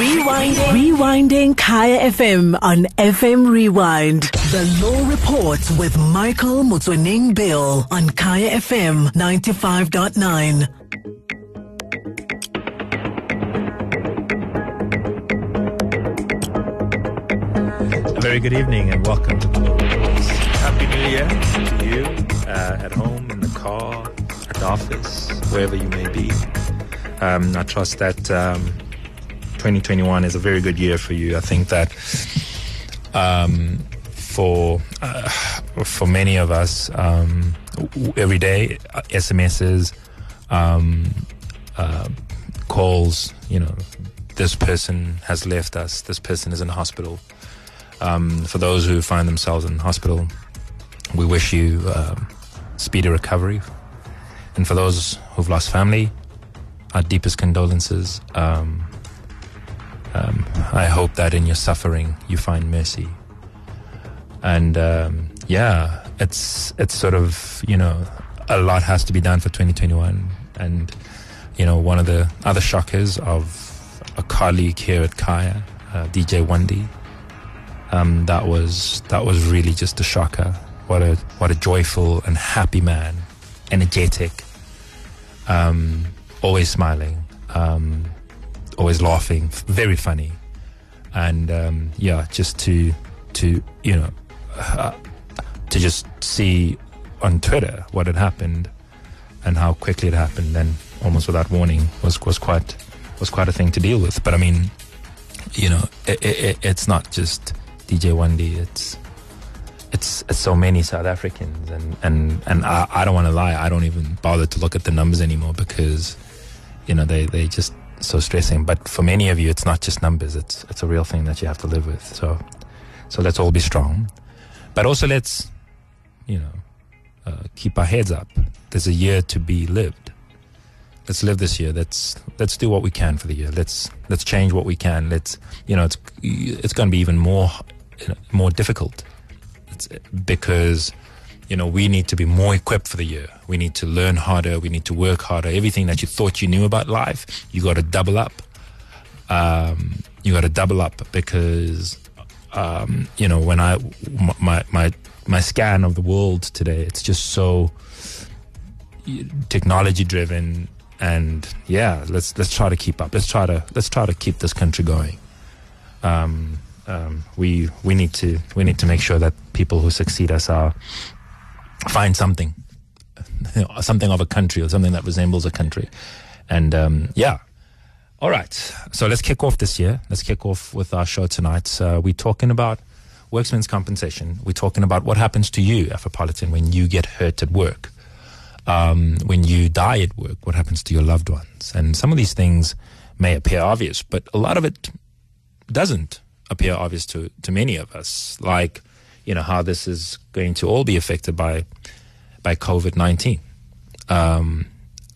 Rewinding. Rewinding Kaya FM on FM Rewind. The Law Report with Michael Motsoeneng Bill on Kaya FM 95.9. A very good evening and welcome to the Law Reports. Happy New Year to you uh, at home, in the car, at the office, wherever you may be. Um, I trust that um, 2021 is a very good year for you. I think that um, for uh, for many of us, um, every day, uh, SMSs, um, uh, calls, you know, this person has left us, this person is in hospital. Um, for those who find themselves in hospital, we wish you um, speedy recovery. And for those who've lost family, our deepest condolences. Um, um, I hope that in your suffering you find mercy. And um, yeah, it's it's sort of you know a lot has to be done for 2021. And you know one of the other shockers of a colleague here at Kaya, uh, DJ Wendy. Um, that was that was really just a shocker. What a what a joyful and happy man, energetic, um, always smiling, um, always laughing, very funny, and um, yeah, just to to you know uh, to just see on Twitter what had happened and how quickly it happened, and almost without warning was was quite was quite a thing to deal with. But I mean, you know, it, it, it's not just DJ Wendy. It's it's, it's so many South Africans, and and and I, I don't want to lie. I don't even bother to look at the numbers anymore because, you know, they they just so stressing. But for many of you, it's not just numbers. It's it's a real thing that you have to live with. So, so let's all be strong, but also let's, you know, uh, keep our heads up. There's a year to be lived. Let's live this year. Let's let's do what we can for the year. Let's let's change what we can. Let's you know it's it's going to be even more more difficult. It's because you know we need to be more equipped for the year. We need to learn harder. We need to work harder. Everything that you thought you knew about life, you got to double up. Um, you got to double up because um, you know when I my my my scan of the world today, it's just so technology driven and yeah let's let's try to keep up let's try to let's try to keep this country going um, um, we we need to we need to make sure that people who succeed us are find something something of a country or something that resembles a country. And um, yeah. All right. So let's kick off this year. Let's kick off with our show tonight. Uh, we're talking about workmen's compensation. We're talking about what happens to you afropolitan when you get hurt at work. Um, when you die at work, what happens to your loved ones? And some of these things may appear obvious, but a lot of it doesn't appear obvious to, to many of us, like, you know, how this is going to all be affected by, by COVID 19. Um,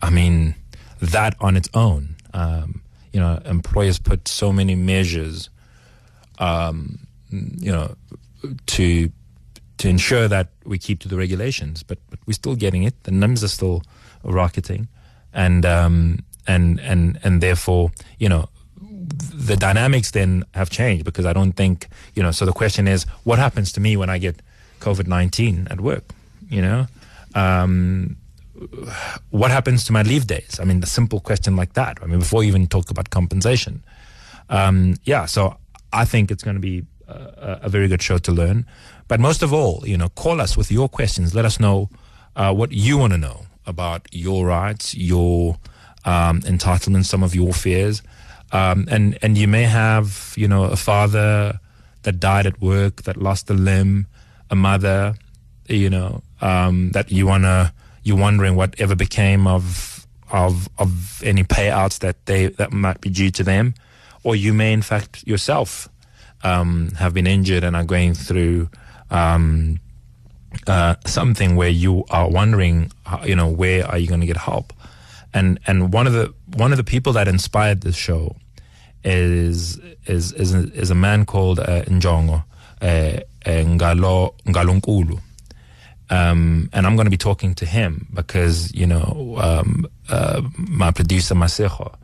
I mean, that on its own, um, you know, employers put so many measures, um, you know, to to ensure that we keep to the regulations, but, but we're still getting it. The numbers are still rocketing, and um, and and and therefore, you know, the dynamics then have changed because I don't think you know. So the question is, what happens to me when I get COVID nineteen at work? You know, um, what happens to my leave days? I mean, the simple question like that. I mean, before you even talk about compensation, um, yeah. So I think it's going to be a, a very good show to learn. But most of all, you know, call us with your questions. Let us know uh, what you want to know about your rights, your um, entitlements, some of your fears. Um, and, and you may have, you know, a father that died at work, that lost a limb, a mother, you know, um, that you want to, you're wondering whatever became of, of, of any payouts that they, that might be due to them. Or you may, in fact, yourself, um, have been injured and are going through, um, uh, something where you are wondering, you know, where are you going to get help? And and one of the one of the people that inspired this show is is is a, is a man called uh, Njongo uh, uh, Ngalo. Um, and I'm going to be talking to him because you know um, uh, my producer Masejo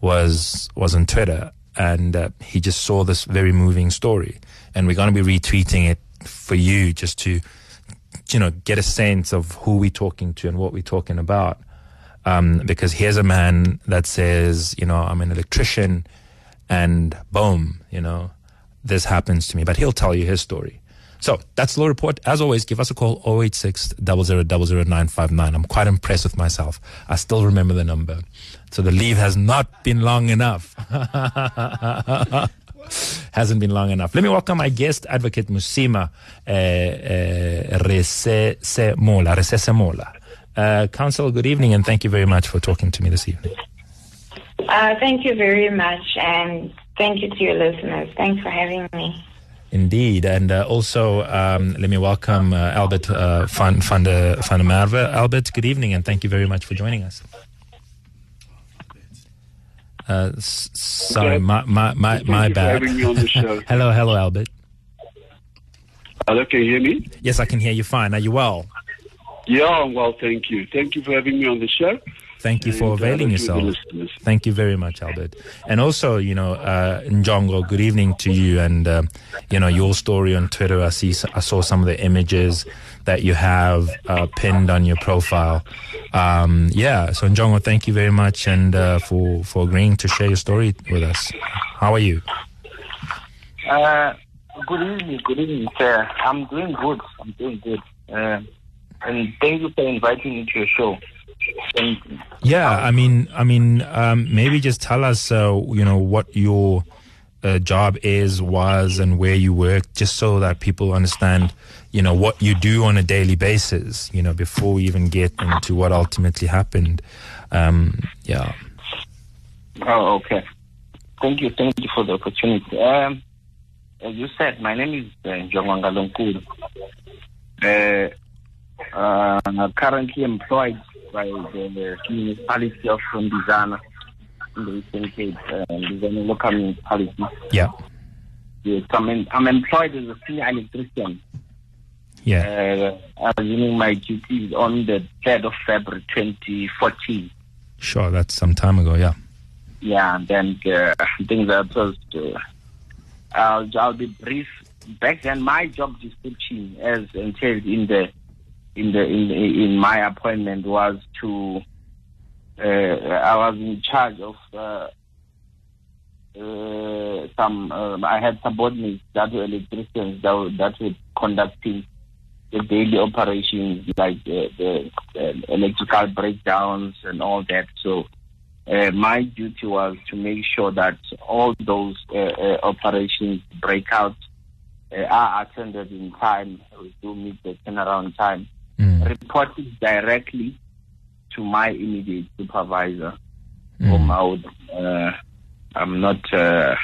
was was on Twitter and uh, he just saw this very moving story, and we're going to be retweeting it for you just to, you know, get a sense of who we're talking to and what we're talking about. Um, because here's a man that says, you know, I'm an electrician, and boom, you know, this happens to me. But he'll tell you his story. So that's the law report. As always, give us a call 086 959 I'm quite impressed with myself. I still remember the number. So the leave has not been long enough. Hasn't been long enough. Let me welcome my guest, Advocate Musima uh, uh. Rasesemola. Uh, Counsel, good evening, and thank you very much for talking to me this evening. Uh, thank you very much, and thank you to your listeners. Thanks for having me. Indeed, and uh, also um, let me welcome uh, Albert uh, van, van, de, van der Merwe. Albert, good evening, and thank you very much for joining us. Uh, s- sorry, my my my, Thank my you for bad. having me on show. hello, hello, Albert. Hello, can you hear me? Yes, I can hear you fine. Are you well? Yeah, I'm well, thank you. Thank you for having me on the show. Thank you for availing yourself. Thank you very much, Albert. And also, you know, uh, Njongo, good evening to you. And, uh, you know, your story on Twitter, I see, I saw some of the images that you have uh, pinned on your profile. Um, yeah. So Njongo, thank you very much. And, uh, for, for agreeing to share your story with us. How are you? Uh, good evening, good evening, sir. I'm doing good. I'm doing good. Uh, and thank you for inviting me to your show. Yeah, I mean, I mean, um, maybe just tell us, uh, you know, what your uh, job is, was, and where you work, just so that people understand, you know, what you do on a daily basis. You know, before we even get into what ultimately happened. Um, yeah. Oh, okay. Thank you, thank you for the opportunity. Um, as you said, my name is uh, Njongo Ngalonkulu. Uh, uh, I'm currently employed by the municipality of Mbizana in the Eastern Cape, uh, Mbizana local municipality. Yeah. Yes, I'm, in, I'm employed as a senior electrician. Yeah. Uh, resuming my duties on the 3rd of February 2014. Sure. That's some time ago. Yeah. Yeah, and then uh, I think that was. Uh, I'll, I'll be brief. Back then, my job description, as entailed in the in the in in my appointment, was to. Uh, I was in charge of uh, uh, some. Um, I had subordinates that were electricians that were, that were conducting the daily operations, like the, electrical breakdowns and all that. So uh, my duty was to make sure that all those uh, uh, operations breakouts are attended in time. We do meet the turnaround time. Mm. Reported directly to my immediate supervisor, Mm. whom I would, uh, I'm not, uh,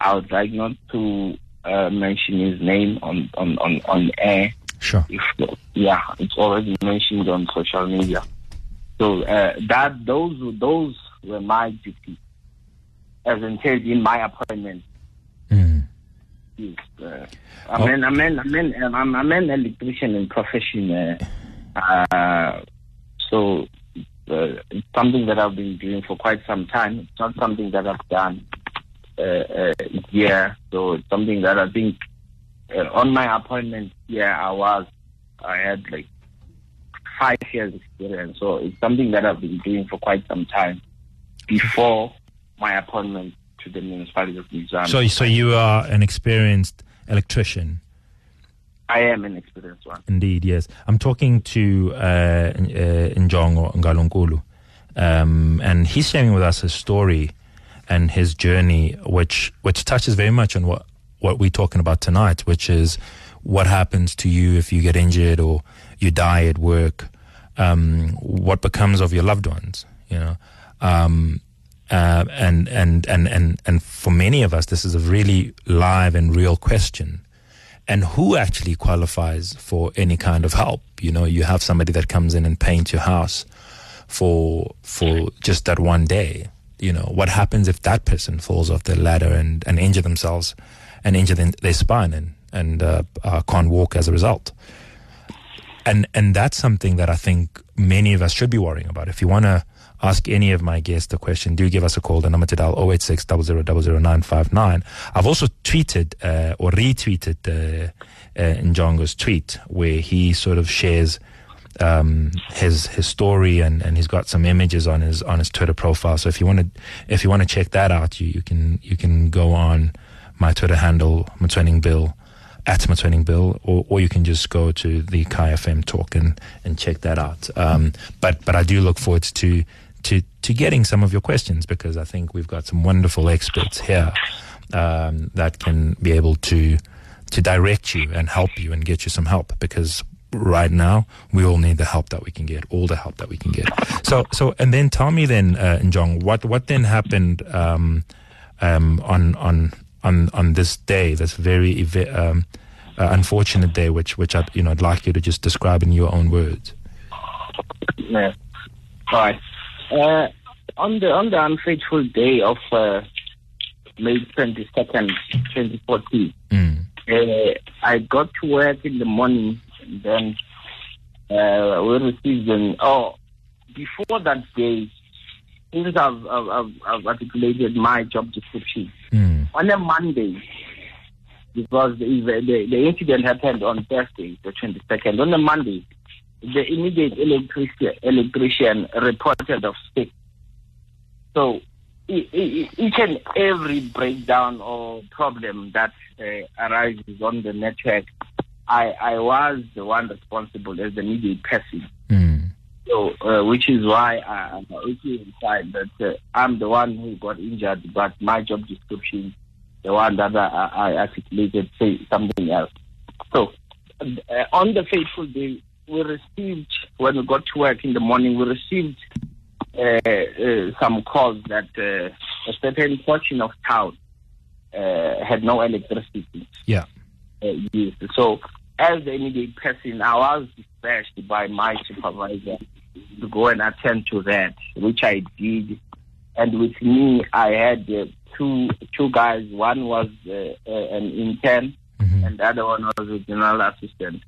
I would like not to uh, mention his name on, on, on, on air. Sure. If, yeah, it's already mentioned on social media. So uh, that those those were my duties, as entailed in my appointment. Yes, uh, I'm, an, I'm, an, I'm, an, I'm, I'm an electrician in profession. Uh, uh, so uh, it's something that I've been doing for quite some time. It's not something that I've done uh, uh, here. So it's something that I think on my appointment here I was, I had like five years experience. So it's something that I've been doing for quite some time before my appointment to the municipality of Mbizana. So, so you are an experienced electrician. I am an experienced one. Indeed, yes. I'm talking to uh, uh, Njongo Ngalonkulu, um, and he's sharing with us his story and his journey, which which touches very much on what what we're talking about tonight, which is what happens to you if you get injured or you die at work, um, what becomes of your loved ones, you know. Um, uh, and, and, and, and, and for many of us, this is a really live and real question and who actually qualifies for any kind of help. You know, you have somebody that comes in and paints your house for for just that one day. You know, what happens if that person falls off the ladder and, and injure themselves and injure their, their spine and and uh, uh, can't walk as a result? And and that's something that I think many of us should be worrying about. If you want to ask any of my guests a question, do give us a call. The number to dial 086 959 I've also tweeted uh, or retweeted uh, uh, Njongo's tweet where he sort of shares um, his his story and, and he's got some images on his on his Twitter profile. So if you want to if you want to check that out, you, you can you can go on my Twitter handle Motsoeneng Bill at Motsoeneng Bill, or, or you can just go to the Kaya FM talk and, and check that out. Um, but but I do look forward to to to getting some of your questions because I think we've got some wonderful experts here um, that can be able to to direct you and help you and get you some help because right now we all need the help that we can get all the help that we can get. So so and then tell me then uh, Njong what what then happened um, um, on on on on this day this very um, uh, unfortunate day which which I you know I'd like you to just describe in your own words? Yeah. Right uh, on the on the unfaithful day of uh, May twenty second, twenty fourteen, mm. uh, I got to work in the morning. And then uh, we received an oh before that day. Since I've, I've, I've articulated my job description mm. on a Monday, because the, the, the incident happened on Thursday, the 22nd. On a Monday, the immediate electrician, electrician reported of sick. So each and every breakdown or problem that uh, arises on the network, I, I was the one responsible as the immediate person. Mm. So, uh, which is why I, am inside that uh, I'm the one who got injured, but my job description, the one that I, I articulated, say something else. So, uh, on the fateful day, we received, when we got to work in the morning, we received uh, uh, some calls that uh, a certain portion of town uh, had no electricity. Yeah. Uh, yes. So, as the immediate person, I was dispatched by my supervisor to go and attend to that, which I did. And with me, I had uh, two two guys. One was uh an intern, mm-hmm. and the other one was a general assistant.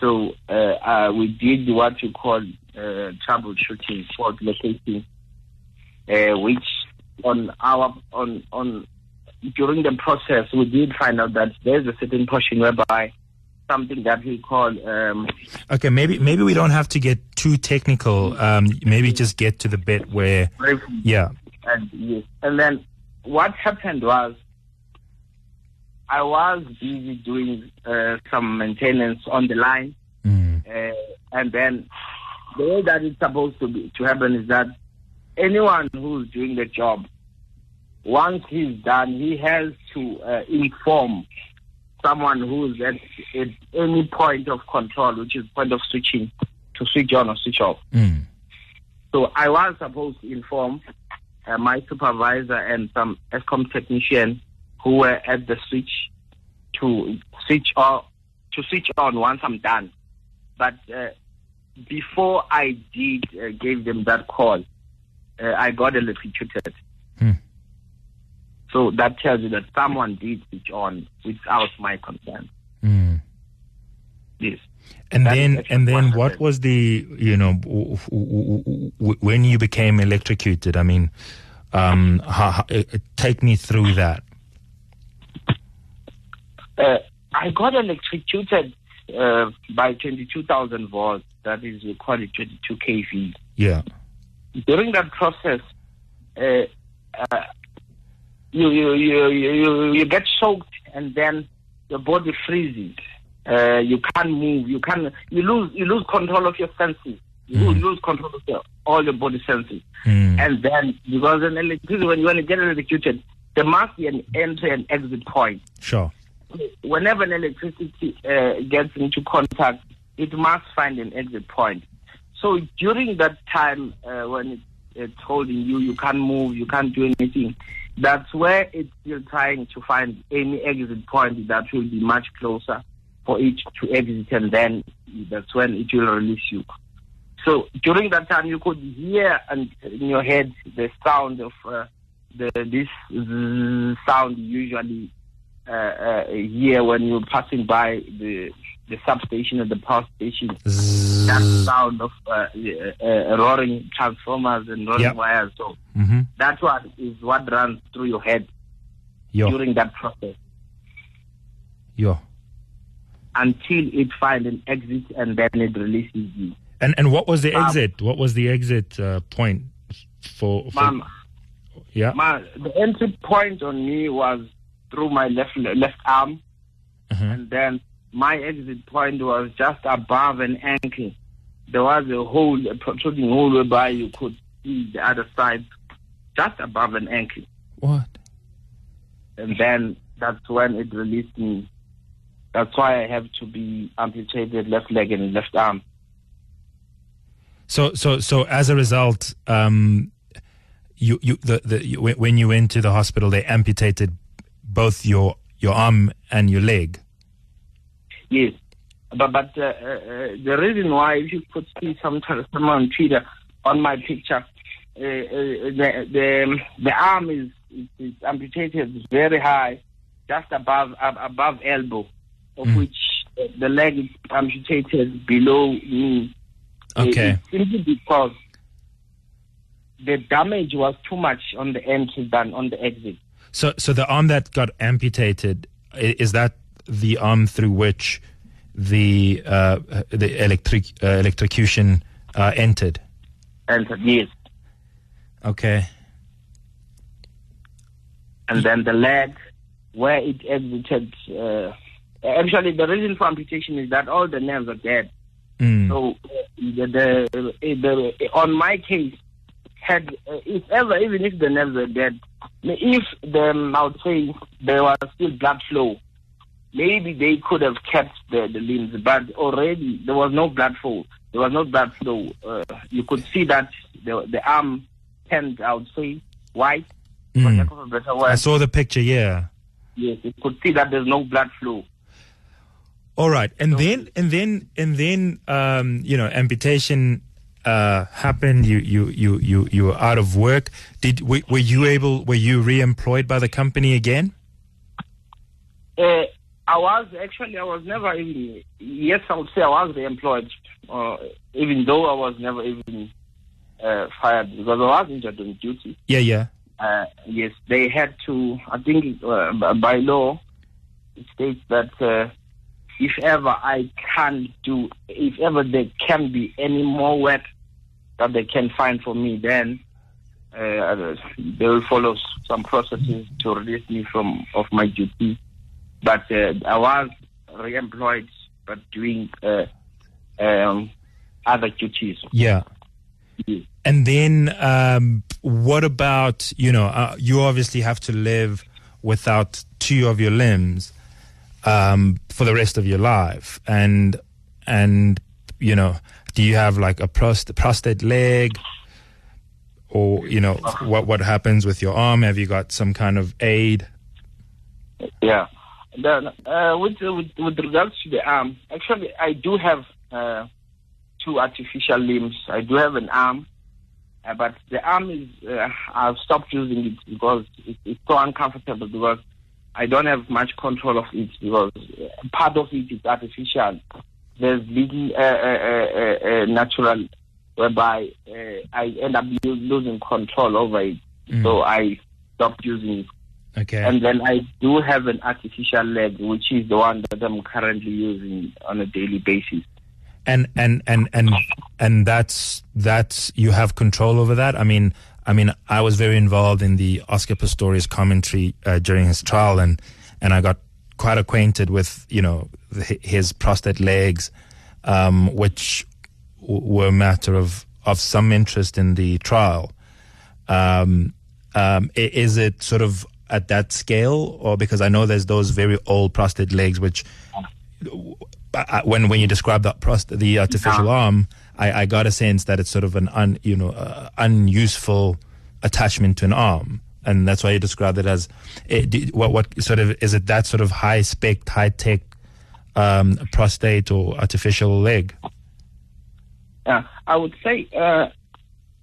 So uh, uh, we did what you call uh, troubleshooting, fault locating, uh, which on our on on during the process we did find out that there's a certain portion whereby something that we call um, okay maybe maybe we don't have to get too technical. Um, maybe just get to the bit where yeah. And yes. And then what happened was I was busy doing uh, some maintenance on the line, mm. uh, and then the way that it's supposed to be to happen is that anyone who's doing the job, once he's done, he has to uh, inform someone who's at, at, any point of control, which is point of switching, to switch on or switch off. Mm. So I was supposed to inform uh, my supervisor and some Eskom technician who were at the switch to switch on to switch on once I'm done. But uh, before I did uh, gave them that call, uh, I got electrocuted. Hmm. So that tells you that someone did switch on without my consent. Hmm. Yes. And that then, and then, what was the you know w- w- w- when you became electrocuted? I mean, um, how, how, uh, take me through that. Uh, I got electrocuted uh, by 22,000 volts. That is, we call it 22 kV. Yeah. During that process, uh, uh, you, you, you, you, you get soaked and then your body freezes. Uh, you can't move. You can you lose you lose control of your senses. You mm. lose control of your, all your body senses. Mm. And then because an electricity when you want to get electrocuted, there must be an entry and exit point. Sure whenever an electricity uh, gets into contact, it must find an exit point. So during that time uh, when it, it's holding you, you can't move, you can't do anything. That's where it's still trying to find any exit point that will be much closer for it to exit, and then that's when it will release you. So during that time, you could hear and in your head the sound of uh, the this sound usually uh, year when you're passing by the the substation and the power station. That sound of uh, uh, uh, roaring transformers and roaring Yep. wires. So Mm-hmm. that one is what runs through your head Yo, during that process yo. until it finds an exit and then it releases you. And and what was the Um, exit? What was the exit uh, point for? for Mom, yeah. my, the entry point on me was through my left left arm, Uh-huh. and then my exit point was just above an ankle. There was a hole, a protruding hole whereby you could see the other side, just above an ankle. What? And then that's when it released me. That's why I have to be amputated left leg and left arm. So so so as a result, um, you you the the you, when- when you went to the hospital, they amputated both your your arm and your leg. Yes, but but uh, uh, uh, the reason why, if you could see sometimes someone on Twitter on my picture, uh, uh, the the the arm is is, is amputated very high, just above ab- above elbow, of Mm. which uh, the leg is amputated below knee. Uh, Okay. simply because the damage was too much on the entry than on the exit. So so the arm that got amputated is that the arm through which the uh, the electric uh, electrocution uh, entered. And yes, Okay. and then the leg where it exited. Uh, actually, the reason for amputation is that all the nerves are dead. Mm. So the, the, the on my case, had uh, if ever even if the nerves were dead, if them I would say there was still blood flow, maybe they could have kept the, the limbs, but already there was no blood flow. There was no blood flow. Uh, you could see that the the arm turned, I would say, white. Mm. lack of a word. I saw the picture. Yeah. Yes, you could see that there's no blood flow. All right, and then and then and then um, you know amputation uh, happened. You you you you you were out of work. Did were, were you able? Were you re-employed by the company again? Uh, I was actually, I was never even, yes, I would say I was re-employed, uh, even though I was never even uh, fired because I was injured on duty. Yeah, yeah. Uh, yes, they had to, I think uh, by law, it states that uh, if ever I can do, if ever there can be any more work that they can find for me, then uh, they will follow some processes to release me from of my duty. But uh, I was re-employed, but doing uh, um, other duties. Yeah. And then, um, what about you know? Uh, you obviously have to live without two of your limbs um, for the rest of your life, and and you know, do you have like a prost- prostate leg, or you know, what what happens with your arm? Have you got some kind of aid? Yeah. Then, uh, with, with with regards to the arm, actually, I do have uh, two artificial limbs. I do have an arm, uh, but the arm is uh, I've stopped using it because it, it's so uncomfortable because I don't have much control of it because uh, part of it is artificial. There's little uh, uh, uh, uh, natural whereby uh, I end up lo- losing control over it. So I stopped using it. Okay. And then I do have an artificial leg, which is the one that I'm currently using on a daily basis. and and and and and that's that's you have control over that. I mean, I mean, I was very involved in the Oscar Pistorius commentary uh, during his trial, and and I got quite acquainted with you know his prostate legs, um, which w- were a matter of of some interest in the trial. Um, um, is it sort of at that scale, or because I know there's those very old prostate legs which when when you describe that prost- the artificial arm, I, I got a sense that it's sort of an un, you know uh, unuseful attachment to an arm, and that's why you described it as it, what what sort of is it that sort of high spec, high tech um, prostate or artificial leg? Uh, I would say uh,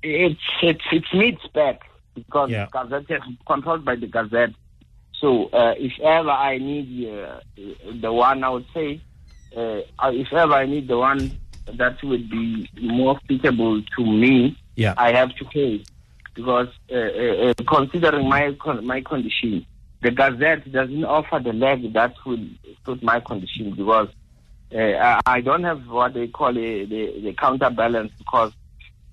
it's it's it's mid spec because Yeah. Gazette is controlled by the Gazette. So uh, if ever I need uh, the one, I would say uh, if ever I need the one that would be more suitable to me, Yeah. I have to pay because uh, uh, uh, considering my con- my condition, the Gazette doesn't offer the leg that will suit my condition because uh, I, I don't have what they call a, the, the counterbalance because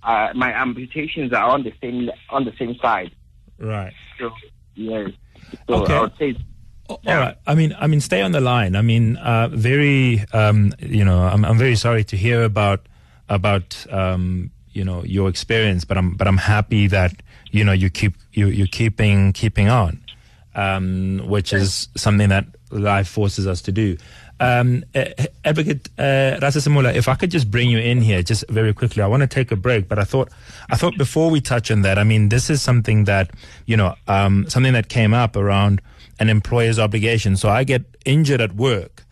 uh, my amputations are on the same on the same side. Right. So yes, so Okay. I would say All right. I mean, I mean, stay on the line. I mean, uh, very, um, you know, I'm, I'm very sorry to hear about about um, you know your experience, but I'm but I'm happy that you know you keep you you're keeping keeping on, um, which is something that life forces us to do. Um, uh, Advocate uh, Rasesemola, if I could just bring you in here just very quickly, I want to take a break, but I thought, I thought before we touch on that, I mean, this is something that, you know, um, something that came up around an employer's obligation. So I get injured at work,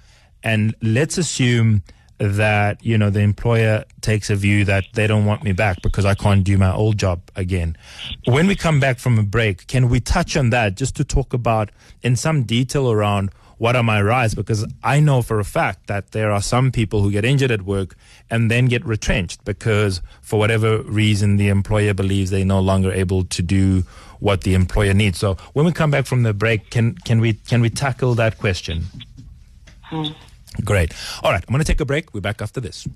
and let's assume that you know the employer takes a view that they don't want me back because I can't do my old job again. When we come back from a break, can we touch on that just to talk about in some detail around what are my rights? Because I know for a fact that there are some people who get injured at work and then get retrenched because for whatever reason the employer believes they're no longer able to do what the employer needs. So when we come back from the break, can can we can we tackle that question? Hmm. Great. All right, I'm going to take a break. We're back after this.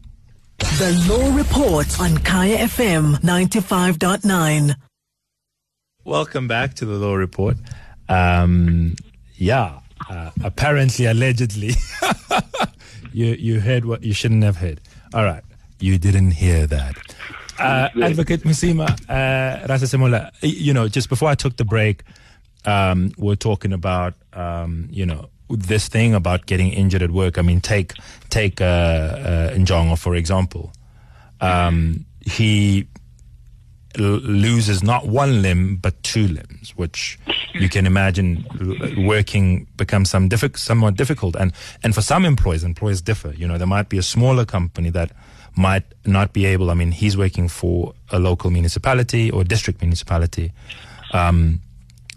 The Law Report on Kaya FM 95.9. Welcome back to the Law Report. Um, yeah, uh, apparently, allegedly, you you heard what you shouldn't have heard. All right, you didn't hear that. Uh, Advocate Musima uh, Rasesemola, you know, just before I took the break, um, we're talking about, um, you know, this thing about getting injured at work. I mean, take take uh, uh, Njongo for example. Um, he l- loses not one limb but two limbs, which you can imagine l- working becomes some diffi- somewhat difficult. And and for some employees, employees differ. You know, there might be a smaller company that might not be able. I mean, he's working for a local municipality or district municipality. Um,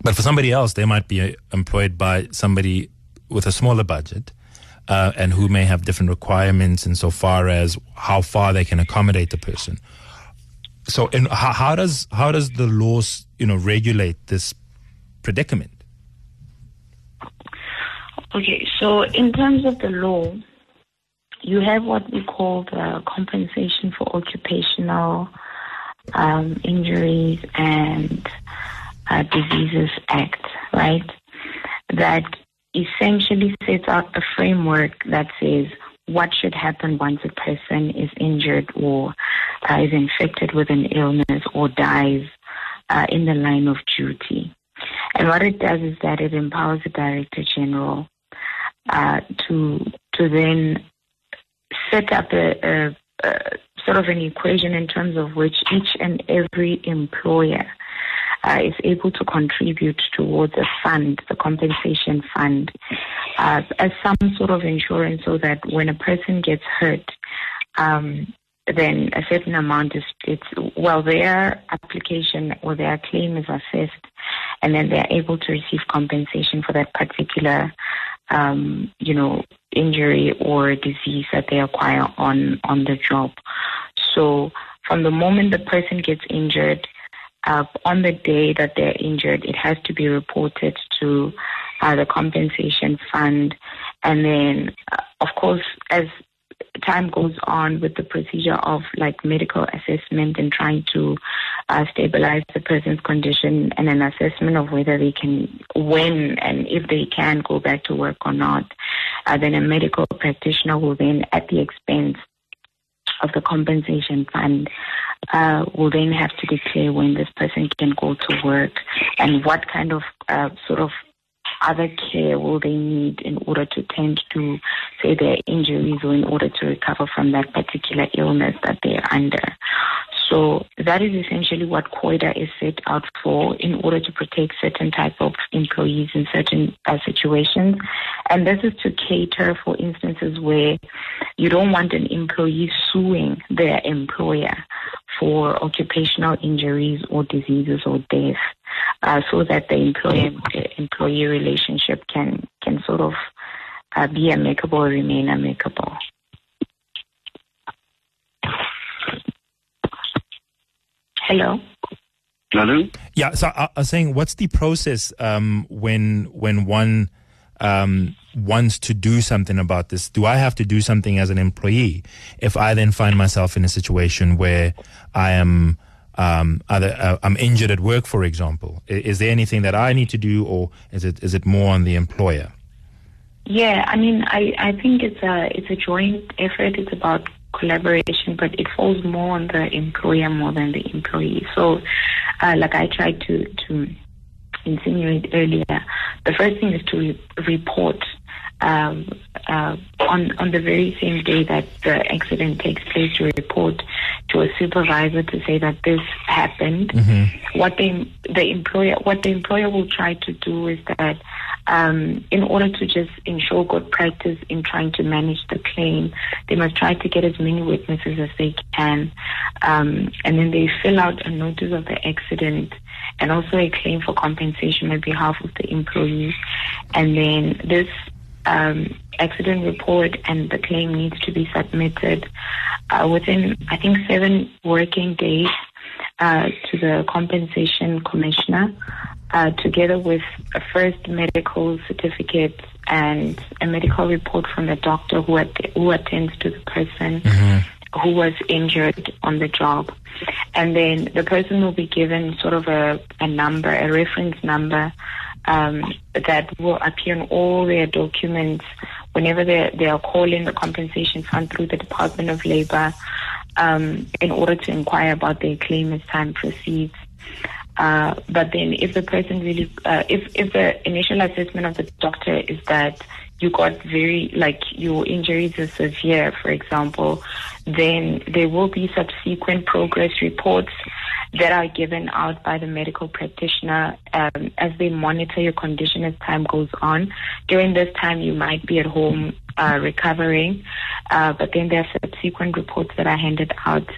but for somebody else, they might be uh, employed by somebody with a smaller budget uh, and who may have different requirements insofar as how far they can accommodate the person. So, in, how, how does how does the laws you know regulate this predicament? Okay, so in terms of the law, you have what we call the Compensation for Occupational um, Injuries and uh, Diseases Act, right? That essentially sets out a framework that says what should happen once a person is injured or uh, is infected with an illness or dies uh, in the line of duty. And what it does is that it empowers the Director General uh, to to then set up a, a, a sort of an equation in terms of which each and every employer uh, is able to contribute towards a fund, the compensation fund, uh, as some sort of insurance, so that when a person gets hurt, um, then a certain amount is it's well their application or their claim is assessed, and then they're able to receive compensation for that particular, um, you know, injury or disease that they acquire on on the job. So from the moment the person gets injured, uh, on the day that they're injured, it has to be reported to uh, the compensation fund, and then, uh, of course, as time goes on with the procedure of like medical assessment and trying to uh, stabilize the person's condition and an assessment of whether they can, when and if they can go back to work or not, uh, then a medical practitioner will then, at the expense of the compensation fund, uh, will then have to declare when this person can go to work and what kind of uh, sort of other care will they need in order to tend to, say, their injuries or in order to recover from that particular illness that they're under. So that is essentially what COIDA is set out for in order to protect certain type of employees in certain uh, situations. And this is to cater for instances where you don't want an employee suing their employer for occupational injuries or diseases or death, uh, so that the employer employee relationship can can sort of uh, be amicable or remain amicable. Hello. Hello. Yeah, so I, I was saying, what's the process um, when when one um, wants to do something about this? Do I have to do something as an employee if I then find myself in a situation where I am um, either uh, I'm injured at work, for example? I- Is there anything that I need to do, or is it is it more on the employer? Yeah, I mean, I, I think it's a it's a joint effort. It's about collaboration, but it falls more on the employer more than the employee. So, uh, like I tried to to insinuate earlier, the first thing is to re- report um, uh, on on the very same day that the accident takes place. To report to a supervisor to say that this happened. What the the employer what the employer will try to do is that um, in order to just ensure good practice in trying to manage the claim, they must try to get as many witnesses as they can. Um, and then they fill out a notice of the accident and also a claim for compensation on behalf of the employee. And then this um, accident report and the claim needs to be submitted uh, within, I think, seven working days uh, to the compensation commissioner, uh, together with a first medical certificate and a medical report from the doctor who, at- who attends to the person who was injured on the job. And then the person will be given sort of a, a number, a reference number um, that will appear in all their documents whenever they, they are calling the compensation fund through the Department of Labor um, in order to inquire about their claim as time proceeds. Uh, but then if the person really, uh, if, if the initial assessment of the doctor is that you got very, like your injuries are severe, for example, then there will be subsequent progress reports that are given out by the medical practitioner um, as they monitor your condition as time goes on. During this time, you might be at home uh, recovering, uh, but then there are subsequent reports that are handed out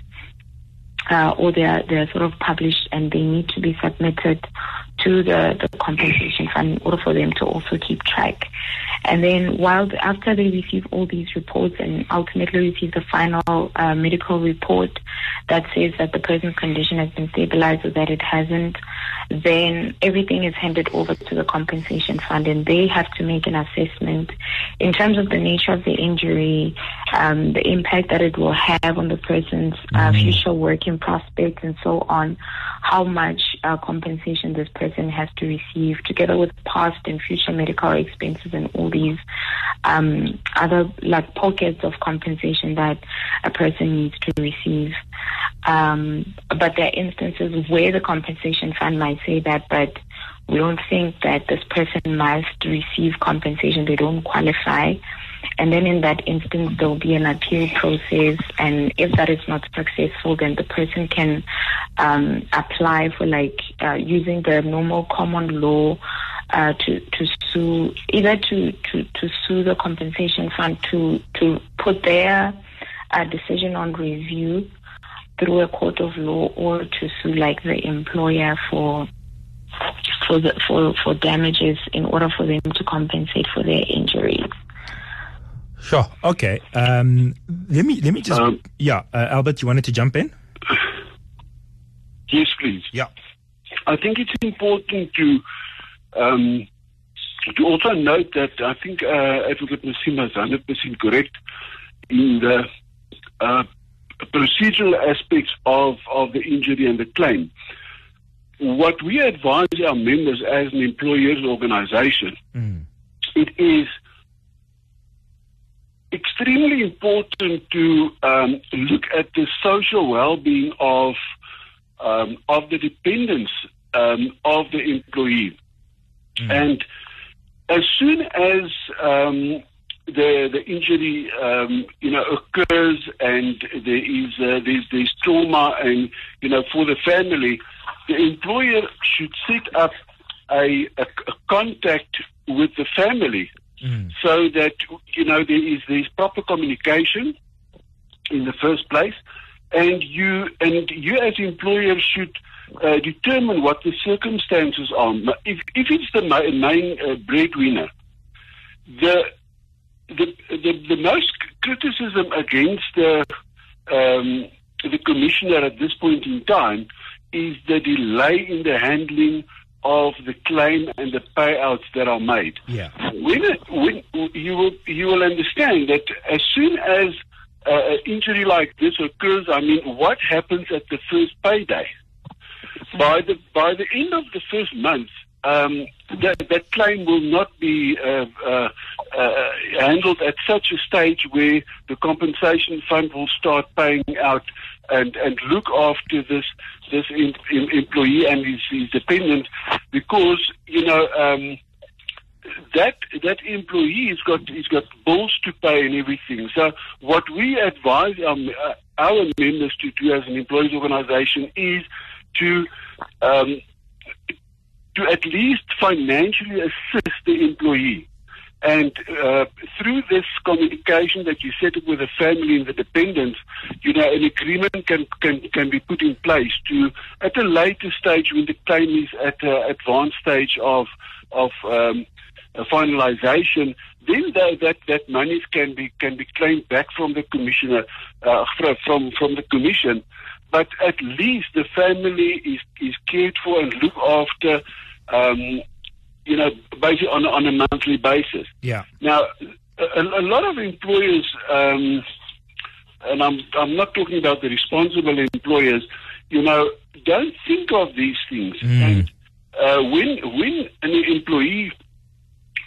uh, or they're they're sort of published and they need to be submitted to the, the compensation fund in order for them to also keep track. And then while after they receive all these reports and ultimately receive the final uh, medical report that says that the person's condition has been stabilized or that it hasn't, then everything is handed over to the compensation fund and they have to make an assessment in terms of the nature of the injury, um, the impact that it will have on the person's uh, future working prospects and so on, how much uh, compensation this person has to receive, together with past and future medical expenses and all these um, other like pockets of compensation that a person needs to receive. Um, but there are instances where the compensation fund might say that, but we don't think that this person must receive compensation. They don't qualify. And then in that instance, there will be an appeal process. And if that is not successful, then the person can um, apply for like uh, using the normal common law uh, to to sue either to, to, to sue the compensation fund to to put their uh, decision on review through a court of law or to sue like the employer for for the for for damages in order for them to compensate for their injuries. Sure. Okay. Um, let me let me just Um, yeah, uh, Albert, you wanted to jump in? Yes, please. Yeah. I think it's important to um, to also note that I think uh, Advocate Masima is 100% correct in the uh, procedural aspects of, of the injury and the claim. What we advise our members as an employers organization, it is extremely important to um, look at the social well-being of um, of the dependents um, of the employee, and as soon as um, the the injury um, you know occurs and there is uh, there's there's trauma and you know for the family, the employer should set up a, a, a contact with the family so that you know there is there's proper communication in the first place, and you and you as employer should uh, determine what the circumstances are. If if it's the ma- main uh, breadwinner, the the, the the most criticism against the um, the commissioner at this point in time is the delay in the handling of the claim and the payouts that are made. Yeah. When, when you will you will understand that as soon as uh, an injury like this occurs, I mean, what happens at the first payday? By the by the end of the first month, um, that, that claim will not be uh, uh, uh, handled at such a stage where the compensation fund will start paying out and, and look after this this in, in employee and his, his dependent because you know um, that that employee has got he's got bills to pay and everything. So what we advise our, uh, our members to do as an employees organisation is to um, to at least financially assist the employee. And uh, through this communication that you set up with the family and the dependents, you know, an agreement can, can, can be put in place to, at a later stage when the claim is at an advanced stage of, of um, finalization, then the, that, that monies can be, can be claimed back from the commissioner, uh, from, from the commission. But at least the family is, is cared for and looked after um, you know, basically on, on a monthly basis. Yeah. Now, a, a lot of employers, um, and I'm, I'm not talking about the responsible employers, you know, don't think of these things. Mm. And uh, when, when an employee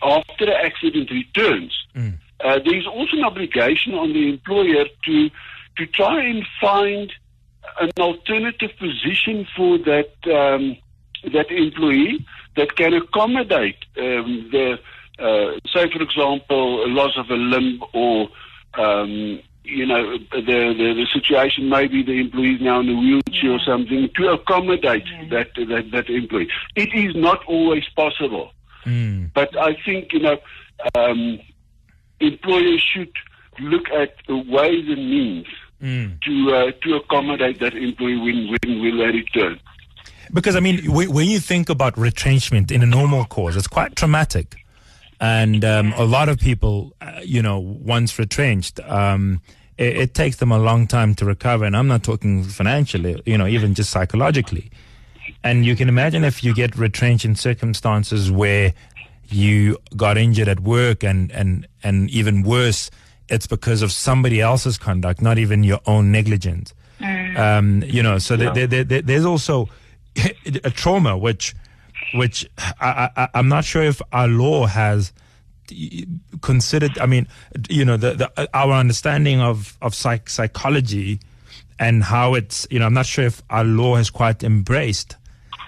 after an accident returns, Mm. uh, there is also an obligation on the employer to to try and find an alternative position for that um, that employee that can accommodate um, the, uh, say, for example, loss of a limb or, um, you know, the, the, the situation, maybe the employee is now in a wheelchair or something, to accommodate that, that, that employee. It is not always possible. Mm. But I think, you know, um, employers should look at the ways and means Mm. to uh, to accommodate that employee when, when will they return. Because I mean, w- when you think about retrenchment in a normal cause, it's quite traumatic, and um, a lot of people, uh, you know, once retrenched, um, it, it takes them a long time to recover. And I'm not talking financially, you know, even just psychologically. And you can imagine if you get retrenched in circumstances where you got injured at work, and and and even worse, it's because of somebody else's conduct, not even your own negligence. Um, you know, so there, there, there, there's also a trauma which which I, I, I'm not sure if our law has considered. I mean, you know, the, the our understanding of of psych, psychology and how it's you know, I'm not sure if our law has quite embraced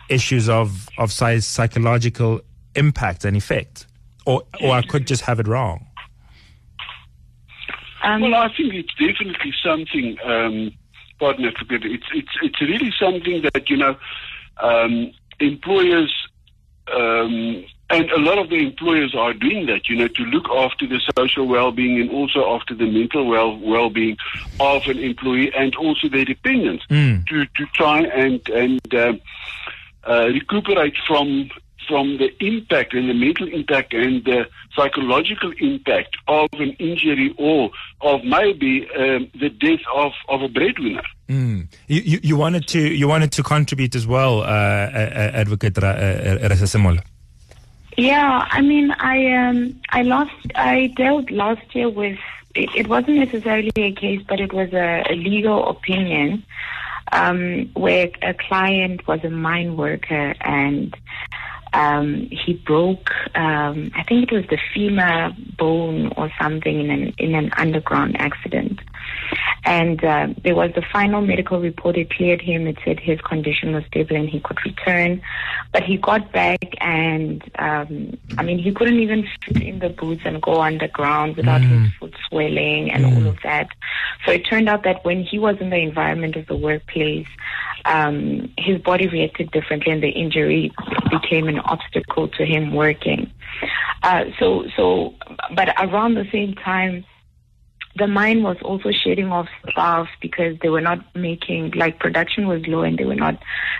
issues of of psychological impact and effect, or or I could just have it wrong. Um, Well, I think it's definitely something, um, pardon advocate, it's, it's, it's really something that, you know, um, employers, um, and a lot of the employers are doing that, you know, to look after the social well-being and also after the mental well, well-being of an employee and also their dependents Mm. to, to try and, and, um uh, recuperate from from the impact and the mental impact and the psychological impact of an injury or of maybe um, the death of, of a breadwinner. Mm. You, you you wanted to you wanted to contribute as well, uh, uh, Advocate Ra- uh, Rasesemola. Yeah, I mean, I um, I lost, I dealt last year with. It, it wasn't necessarily a case, but it was a, a legal opinion um, where a client was a mine worker and um, he broke. Um, I think it was the femur bone or something in an in an underground accident. And uh, there was the final medical report. It cleared him. It said his condition was stable and he could return. But he got back, and um, I mean, he couldn't even fit in the boots and go underground without his foot swelling and all of that. So it turned out that when he was in the environment of the workplace, um, his body reacted differently, and the injury became an obstacle to him working. Uh, so, so, but around the same time the mine was also shedding off staff because they were not making like production was low and they were not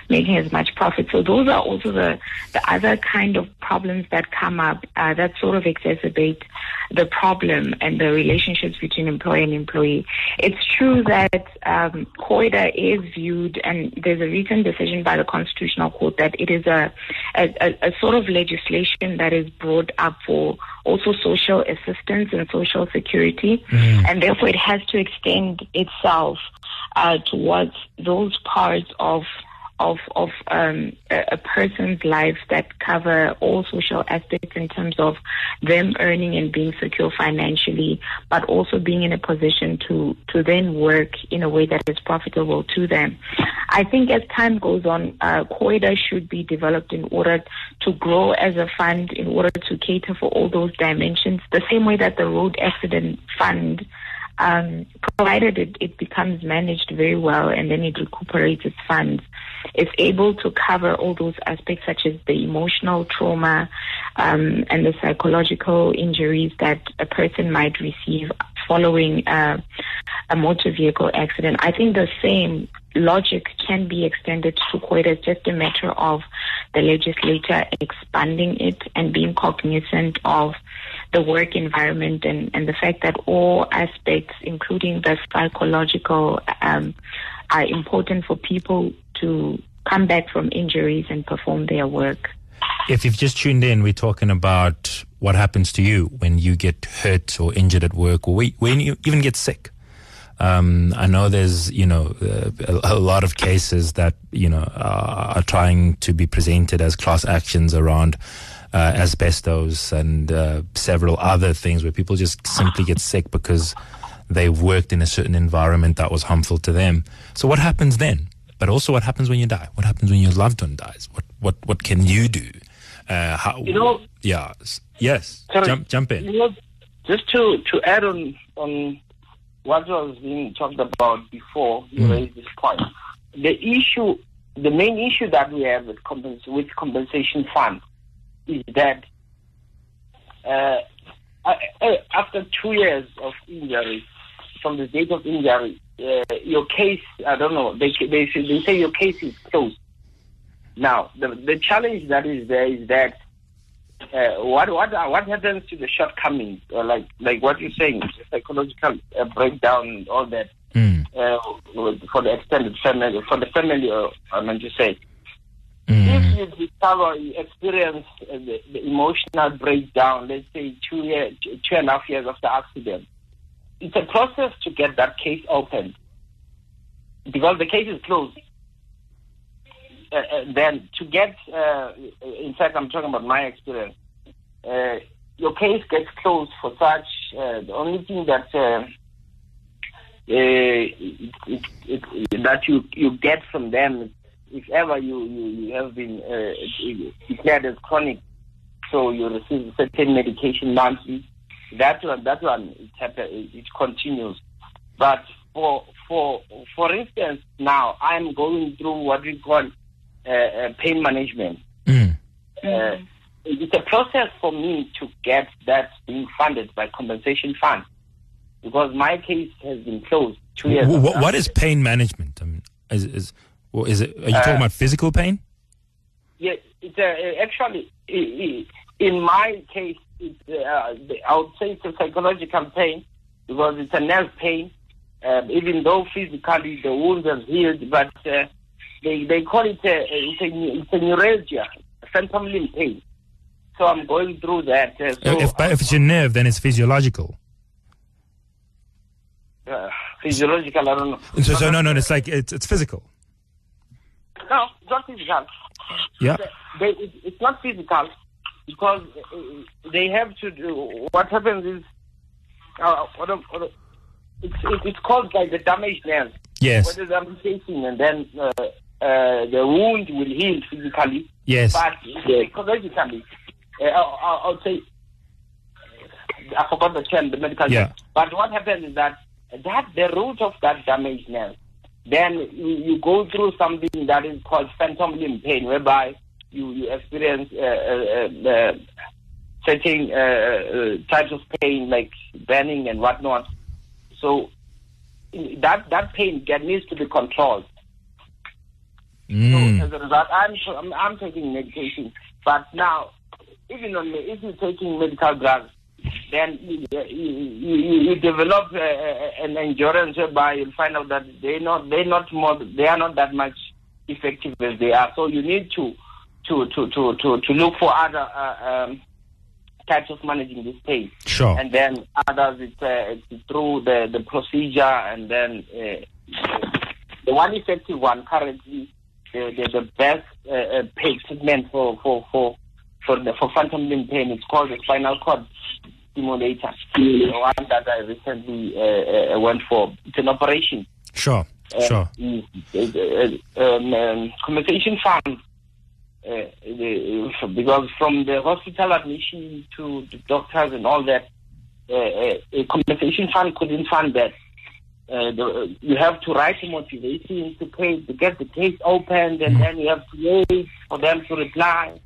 making as much profit. So those are also the the other kind of problems that come up uh, that sort of exacerbate the problem and the relationships between employer and employee. It's true that um, COIDA is viewed, and there's a recent decision by the Constitutional Court that it is a, a, a sort of legislation that is brought up for also social assistance and social security, mm. and therefore it has to extend itself uh, towards those parts of of of um, a, a, person's life that cover all social aspects in terms of them earning and being secure financially, but also being in a position to to then work in a way that is profitable to them. I think as time goes on, uh, should be developed in order to grow as a fund, in order to cater for all those dimensions, the same way that the Road Accident Fund um, provided it, it becomes managed very well and then it recuperates its funds, is able to cover all those aspects such as the emotional trauma um, and the psychological injuries that a person might receive following uh, a motor vehicle accident. I think the same logic can be extended to COIDA. It's just a matter of the legislator expanding it and being cognizant of the work environment and, and the fact that all aspects, including the psychological, um, are important for people to come back from injuries and perform their work. If you've just tuned in, we're talking about what happens to you when you get hurt or injured at work or when you even get sick. Um, I know there's, you know, uh, a, a, lot of cases that, you know, uh, are trying to be presented as class actions around uh, asbestos and uh, several other things where people just simply get sick because they've worked in a certain environment that was harmful to them. So what happens then? But also, what happens when you die? What happens when your loved one dies? What what what can you do? Uh, how, you know, yeah, yes. Sorry, jump jump in. You know, just to to add on on what was being talked about before you mm. raised this point. The issue, the main issue that we have with, compens- with compensation fund is that uh, after two years of injury, from the date of injury, uh, your case, I don't know, they, they, they say your case is closed. Now, the, the challenge that is there is that uh, what what what happens to the shortcomings, or like like what you're saying, psychological uh, breakdown, all that, mm. uh, for the extended family, for the family, uh, I meant to say, Mm. If you discover, you experience uh, the, the, emotional breakdown, let's say two, year, two and a half years after accident, it's a process to get that case open because the case is closed. Uh, uh, then to get, uh, in fact, I'm talking about my experience. Uh, your case gets closed for such. Uh, the only thing that it, it, that you you get from them if ever you, you, you have been declared as chronic, so you receive certain medication monthly, that one, that one, it, it continues. But for, for, for instance, now I'm going through what we call uh, uh, pain management. Mm. Uh, it's a process for me to get that being funded by compensation fund because my case has been closed two years. What, what is pain management? I mean, is, is is it? Are you talking uh, about physical pain? Yeah, it's uh, actually in my case, it's, uh, I would say it's a psychological pain because it's a nerve pain. Um, even though physically the wounds is healed, but uh, they they call it a, it's a, it's a neuralgia, a phantom limb pain. So I'm going through that. Uh, so if, if it's a nerve, then it's physiological. Uh, physiological, I don't know. So, so no, no, it's like it's it's physical. No, it's not physical. Yeah. They, it, it's not physical because uh, they have to do. What happens is, uh, it's it, it's caused by the damaged nerve. Yes. What is amputation, and then uh, uh, the wound will heal physically. Yes. But psychologically, uh, I'll, I'll say, I forgot the term, the medical yeah. term. But what happens is that that the root of that damaged nerve then you, you go through something that is called phantom limb pain, whereby you, you experience uh, uh, uh, certain uh, uh, types of pain like burning and whatnot. So that that pain that needs to be controlled. Mm. So as a result, I'm, I'm I'm taking medication, but now even on if you're taking medical drugs, then you, you, you develop uh, an endurance whereby you'll find out that they not they not more they are not that much effective as they are. So you need to to to to to, to look for other uh, um, types of managing this pain. Sure. And then others it's, uh, it's through the the procedure, and then uh, the one effective one currently the the, the best uh, uh, pain treatment for for for for the for phantom limb pain. is called the spinal cord stimulator. The one that I recently uh, went for. It's an operation. Sure. Sure. Mm, um, um, compensation. Uh, the, because from the hospital admission to the doctors and all that, uh, uh, a compensation fund couldn't fund that. Uh, the, you have to write a motivation to pay to get the case opened, and then you have to wait for them to reply.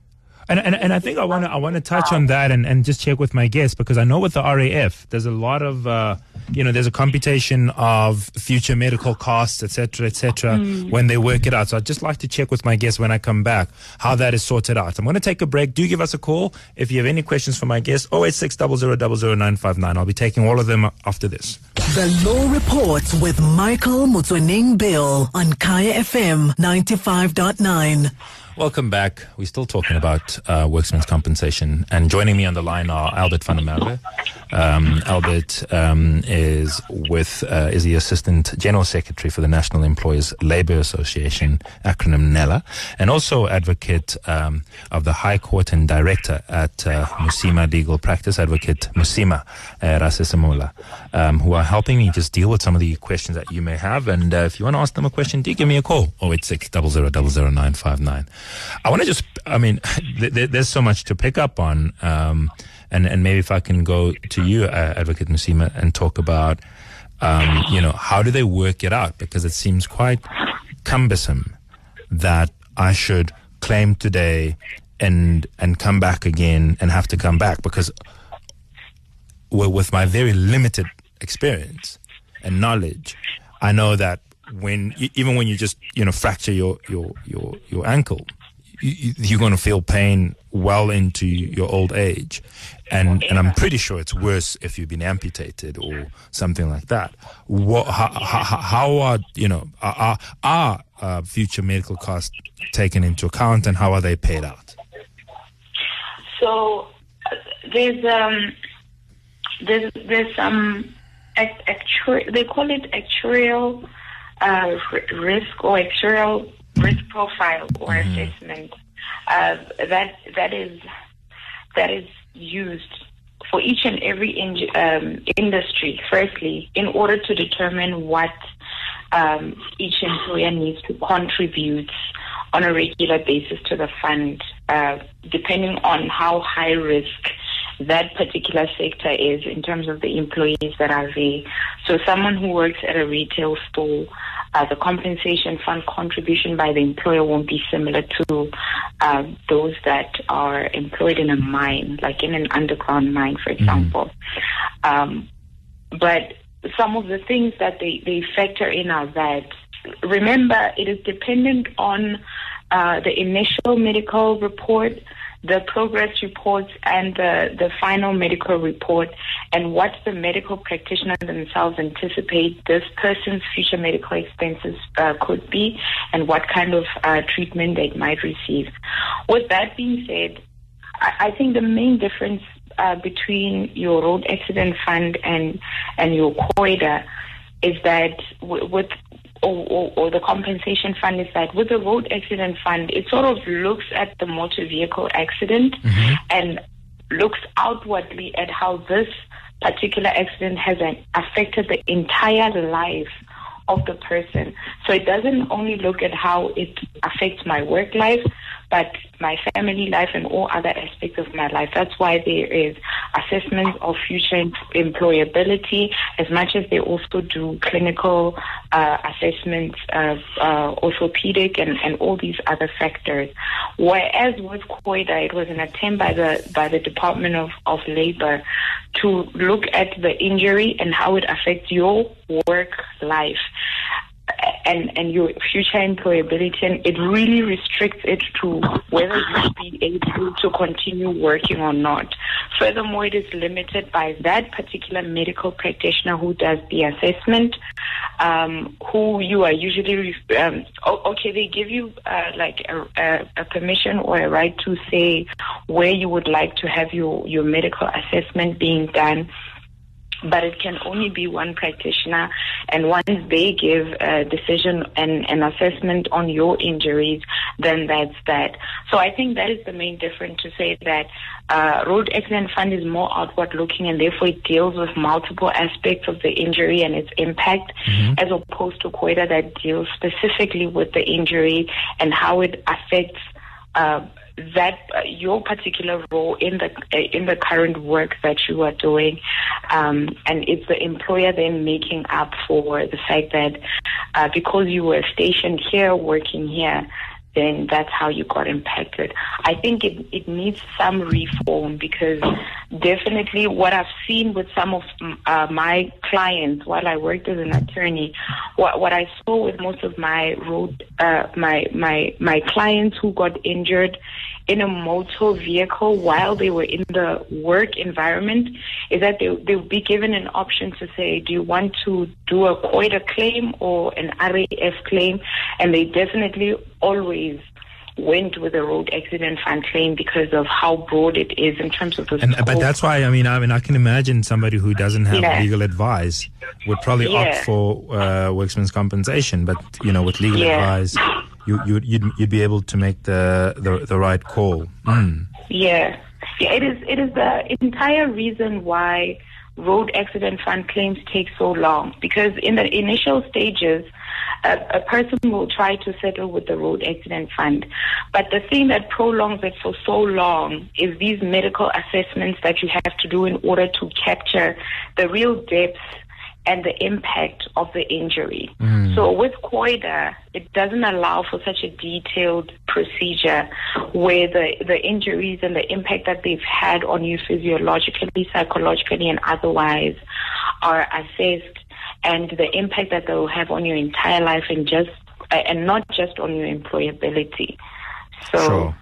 And, and, and I think I want to I want to touch on that and, and just check with my guests because I know with the RAF there's a lot of uh, you know there's a computation of future medical costs etc etc when they work it out. So I'd just like to check with my guests when I come back how that is sorted out. I'm going to take a break. Do give us a call if you have any questions for my guests. 086 959 I'll be taking all of them after this. The Law Report with Michael Motsoeneng Bill on Kaya FM 95.9. Welcome back. We're still talking about uh, workmen's compensation, and joining me on the line are Albert van der Merwe. Um, Albert um, is with uh, is the Assistant General Secretary for the National Employers Labour Association, acronym NELA, and also advocate um, of the High Court and Director at uh, Musima Legal Practice, Advocate Mosima uh, Rasesemola, um, who are helping me just deal with some of the questions that you may have. And uh, if you want to ask them a question, do give me a call. 086 00959. I want to just, I mean, th- th- there's so much to pick up on. Um, and, and maybe if I can go to you, uh, Advocate Mosima, and talk about, um, you know, how do they work it out? Because it seems quite cumbersome that I should claim today and and come back again and have to come back because with my very limited experience and knowledge, I know that when even when you just you know fracture your your your your ankle, you, you- you're going to feel pain well into your old age, and and I'm pretty sure it's worse if you've been amputated or something like that. What how, how, how are you know are are, uh, future medical costs taken into account, and how are they paid out? So uh, there's um there's there's some act, actu- they call it actuarial uh, risk or actuarial risk profile or assessment uh, that that is that is used for each and every in, um, industry. Firstly, in order to determine what um, each employer needs to contribute on a regular basis to the fund, uh, depending on how high risk that particular sector is in terms of the employees that are there. So, someone who works at a retail store, uh, the compensation fund contribution by the employer won't be similar to uh, those that are employed in a mine, like in an underground mine, for example. Um, but some of the things that they, they factor in are that remember it is dependent on uh, the initial medical report, the progress reports, and the, the final medical report, and what the medical practitioners themselves anticipate this person's future medical expenses uh, could be, and what kind of uh, treatment they might receive. With that being said, I, I think the main difference uh, between your road accident fund and and your COIDA is that w- with or, or, or the compensation fund is that with the road accident fund, it sort of looks at the motor vehicle accident mm-hmm. and looks outwardly at how this particular accident has an, affected the entire life of the person. So it doesn't only look at how it affects my work life, but my family life and all other aspects of my life. That's why there is assessment of future employability as much as they also do clinical uh, assessments of uh, orthopedic and, and all these other factors. Whereas with COIDA, it was an attempt by the by the Department of, of Labor to look at the injury and how it affects your work life and, and your future employability, and it really restricts it to whether you'll be able to continue working or not. Furthermore, it is limited by that particular medical practitioner who does the assessment, um, who you are usually, um, okay, they give you uh, like a, a, a permission or a right to say where you would like to have your, your medical assessment being done but it can only be one practitioner. And once they give a decision and an assessment on your injuries, then that's that. So I think that is the main difference to say that uh, Road Accident Fund is more outward looking and therefore it deals with multiple aspects of the injury and its impact mm-hmm. as opposed to COIDA that deals specifically with the injury and how it affects uh, that uh, your particular role in the uh, in the current work that you are doing, um, and it's the employer then making up for the fact that uh, because you were stationed here, working here, then that's how you got impacted. I think it, it needs some reform because definitely what I've seen with some of uh, my clients while I worked as an attorney, what, what I saw with most of my road, uh, my, my, my clients who got injured in a motor vehicle while they were in the work environment is that they, they would be given an option to say, do you want to do a COIDA claim or an RAF claim? And they definitely always went with a road accident fund claim because of how broad it is in terms of the and, but that's why I mean I mean I can imagine somebody who doesn't have yeah. legal advice would probably yeah. opt for uh, workman's compensation but you know with legal yeah. advice you you'd, you'd you'd be able to make the the, the right call mm. yeah yeah it is it is the entire reason why road accident fund claims take so long because in the initial stages a, a, person will try to settle with the road accident fund. But the thing that prolongs it for so long is these medical assessments that you have to do in order to capture the real depth and the impact of the injury. Mm. So with COIDA, it doesn't allow for such a detailed procedure where the, the injuries and the impact that they've had on you physiologically, psychologically, and otherwise are assessed and the impact that they will have on your entire life and just uh, and not just on your employability. So, sure.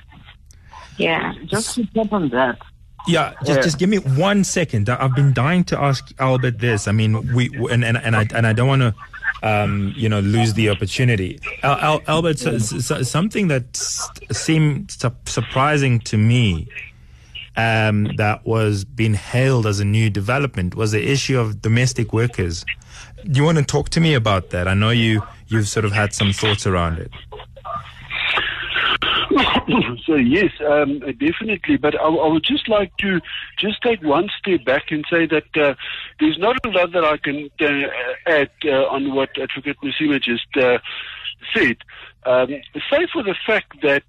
yeah, just to tap on that. Yeah, just just give me one second. I've been dying to ask Albert this. I mean, we and and, and I and I don't want to. Um, you know, lose the opportunity. Al- Al- Albert, so, so, something that seemed su- surprising to me um, that was being hailed as a new development was the issue of domestic workers do you want to talk to me about that? I know you you've sort of had some thoughts around it. so yes, um, definitely. But I, I, would just like to just take one step back and say that uh, there's not a lot that I can uh, add uh, on what Advocate Mosima just uh, said, um, save for the fact that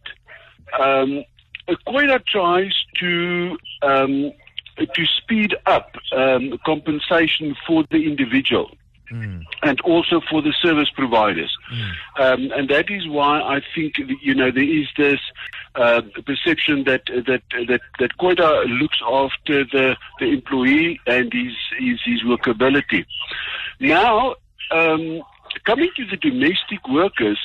um, COIDA tries to um, to speed up um, compensation for the individual. Mm. and also for the service providers. Mm. Um, and that is why I think you know there is this uh, perception that that that that COIDA looks after the the employee and his his, his workability. Now. Um, coming to the domestic workers,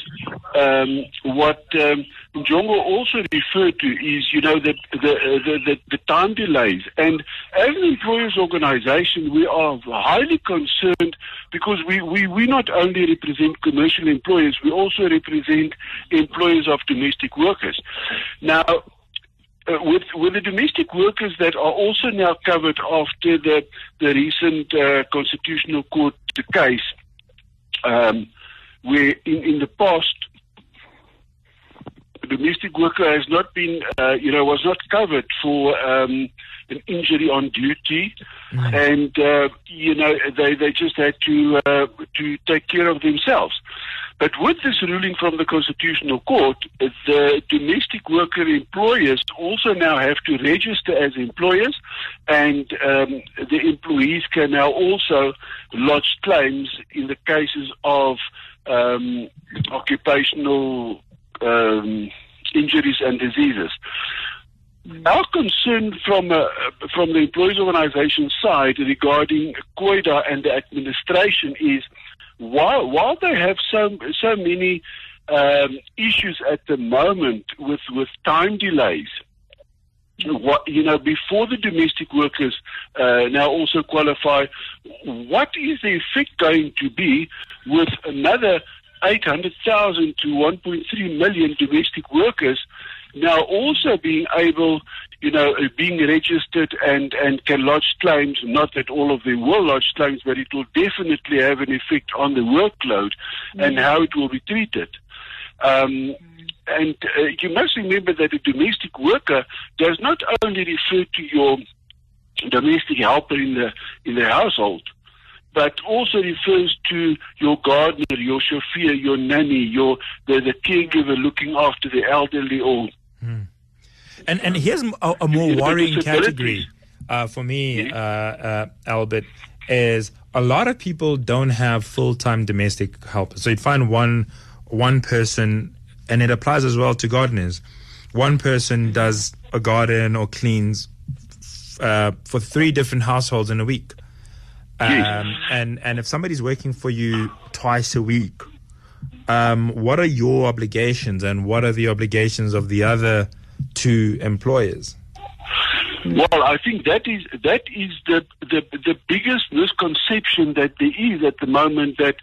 um, what um, Njongo also referred to is, you know, the, the, the, the, the time delays. And as an employers organization, we are highly concerned because we, we, we not only represent commercial employers, we also represent employers of domestic workers. Now, uh, with with the domestic workers that are also now covered after the the recent uh, constitutional court case, um, where in, in the past a domestic worker has not been, uh, you know, was not covered for um, an injury on duty, mm. and uh, you know they they just had to uh, to take care of themselves. But with this ruling from the Constitutional Court, the domestic worker employers also now have to register as employers, and um, the employees can now also lodge claims in the cases of um, occupational um, injuries and diseases. Our concern from uh, from the employees organisation side regarding COIDA and the administration is while while they have so so many um, issues at the moment with with time delays. What you know before the domestic workers uh, now also qualify, what is the effect going to be with another 800,000 to 1.3 million domestic workers now also being able, you know, uh, being registered and, and can lodge claims, not that all of them will lodge claims, but it will definitely have an effect on the workload and how it will be treated. Um, and uh, you must remember that a domestic worker does not only refer to your domestic helper in the in the household, but also refers to your gardener, your chauffeur, your nanny, your the, the caregiver looking after the elderly or And and here's a more worrying category uh, for me, uh, uh, Albert, is a lot of people don't have full time domestic helpers. So you'd find one one person, and it applies as well to gardeners. One person does a garden or cleans uh, for three different households in a week. Um, and and if somebody's working for you twice a week, um, what are your obligations and what are the obligations of the other two employers? Well, I think that is that is the the, the biggest misconception that there is at the moment that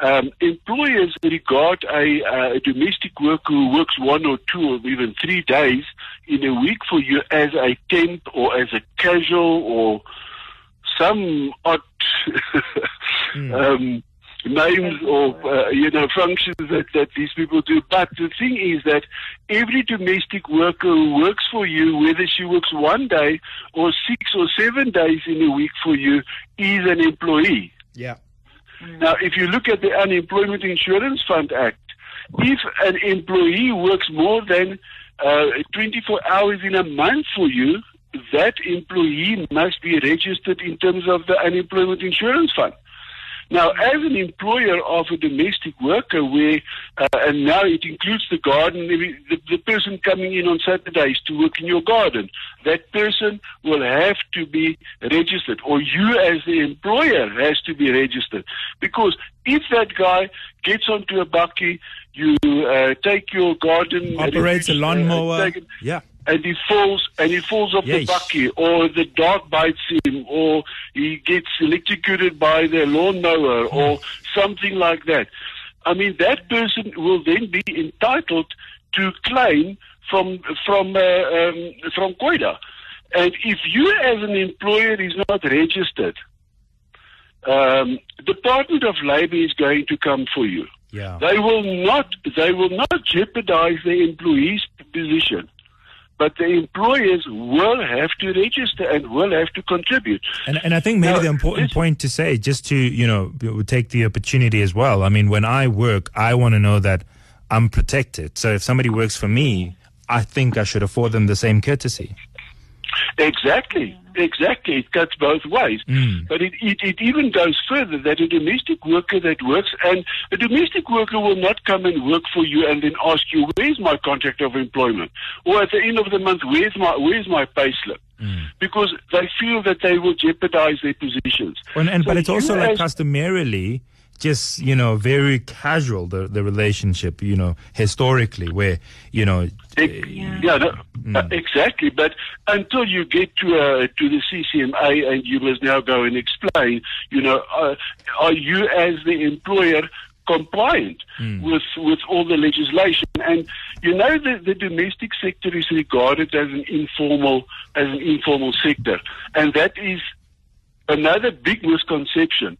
um, employers regard a, a domestic worker who works one or two or even three days in a week for you as a temp or as a casual or some odd um, names or uh, you know functions that, that these people do. But the thing is that every domestic worker who works for you, whether she works one day or six or seven days in a week for you, is an employee. Yeah. Now, if you look at the Unemployment Insurance Fund Act, if an employee works more than uh, 24 hours in a month for you, that employee must be registered in terms of the Unemployment Insurance Fund. Now, as an employer of a domestic worker, where uh, and now it includes the garden, the, the, person coming in on Saturdays to work in your garden, that person will have to be registered, or you as the employer has to be registered, because if that guy gets onto a bakkie, you uh, take your garden, Operates a uh, lawnmower. it- Yeah. And he falls and he falls off Yes. the bakkie or the dog bites him or he gets electrocuted by the lawnmower or something like that. I mean that person will then be entitled to claim from from uh, um, from COIDA. And if you as an employer is not registered, um, Department of Labor is going to come for you. Yeah. They will not. They will not jeopardize the employee's position, but the employers will have to register and will have to contribute. And, and I think maybe Now, the important point to say, just to, you know, take the opportunity as well. I mean, when I work, I want to know that I'm protected. So if somebody works for me, I think I should afford them the same courtesy. Exactly, exactly. It cuts both ways. Mm. But it, it, it even goes further that a domestic worker that works, and a domestic worker will not come and work for you and then ask you, where's my contract of employment? Or at the end of the month, where's my, where's my payslip? Mm. Because they feel that they will jeopardize their positions. And, and So but it's also like customarily just you know very casual the the relationship you know historically where you know Ex- yeah, no, uh, exactly. But until you get to uh, to the CCMA and you must now go and explain, you know, uh, are you as the employer compliant with with all the legislation? And you know, the, the domestic sector is regarded as an informal as an informal sector, and that is another big misconception.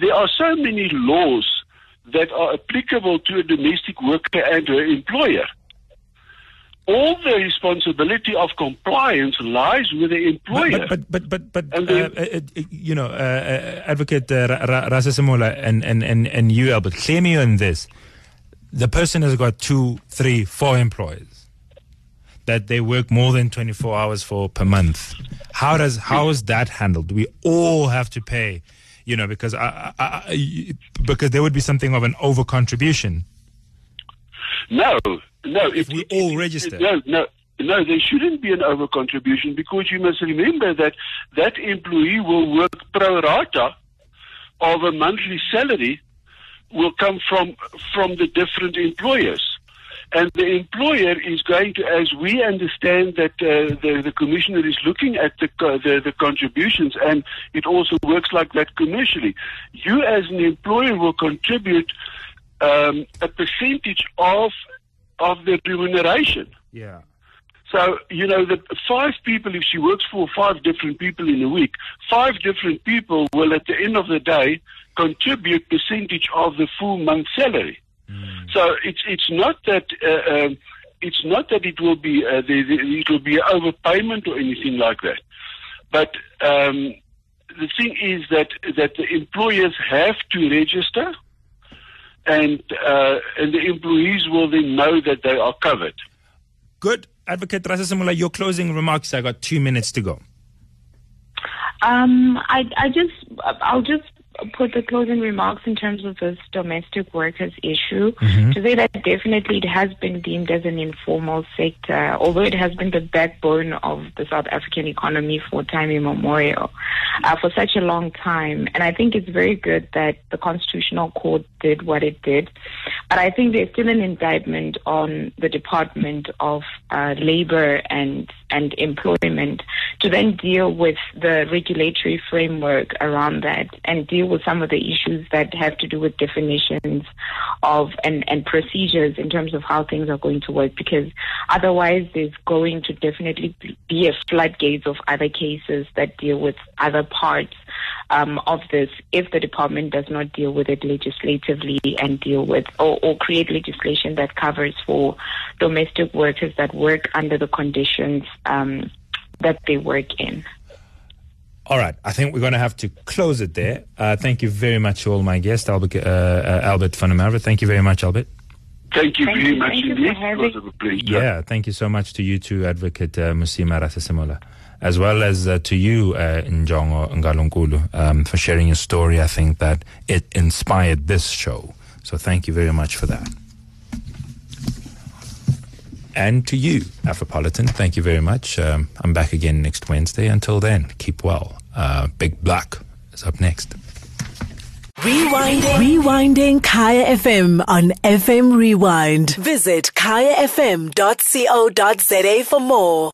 There are so many laws that are applicable to a domestic worker and her employer all the responsibility of compliance lies with the employer. But but but but, but And uh, uh, uh, you know, uh, uh, Advocate uh, Ra- Ra- and, and, and, and you, Albert, claim you on this. The person has got two, three, four employees that they work more than 24 hours for per month. How does how is that handled? Do we all have to pay? You know, because I, I, I, because there would be something of an over contribution. no, no. If we all register. No, no. no, there shouldn't be an over contribution because you must remember that that employee will work pro rata of a monthly salary will come from from the different employers. And the employer is going to, as we understand that uh, the, the commissioner is looking at the, the, the contributions, and it also works like that commercially. You, as an employer, will contribute um, a percentage of of the remuneration. Yeah. So, you know, the five people, if she works for five different people in a week, five different people will at the end of the day contribute percentage of the full month salary. Mm. So it's it's not that uh, um, it's not that it will be uh, the, the, it will be an overpayment or anything like that, but um, the thing is that that the employers have to register, and uh, and the employees will then know that they are covered. Good, Advocate Rasesemola, your closing remarks. I got two minutes to go. Um, I I just I'll just put the closing remarks in terms of this domestic workers issue mm-hmm. to say that definitely it has been deemed as an informal sector, although it has been the backbone of the South African economy for time immemorial, uh, for such a long time. And I think it's very good that the Constitutional Court did what it did. But I think there's still an indictment on the Department of uh, Labor and and employment to then deal with the regulatory framework around that and deal with some of the issues that have to do with definitions of and, and procedures in terms of how things are going to work because otherwise there's going to definitely be a floodgates of other cases that deal with other parts um, of this if the department does not deal with it legislatively and deal with or, or create legislation that covers for domestic workers that work under the conditions um, that they work in. All right, I think we're going to have to close it there. Uh, thank you very much to all my guests, Albert, uh, uh, Albert van der Merwe. Thank you very much, Albert. Thank you thank very you, much thank indeed. You it Yeah, thank you so much to you too, Advocate uh, Mosima Rasesemola, as well as uh, to you, uh, Njongo Ngalonkulu, um, for sharing your story. I think that it inspired this show. So thank you very much for that. And to you, Afropolitan, thank you very much. Um, I'm back again next Wednesday. Until then, keep well. Uh, Big Black is up next. Rewinding. Rewinding Kaya FM on FM Rewind. Visit kayafm.co.za for more.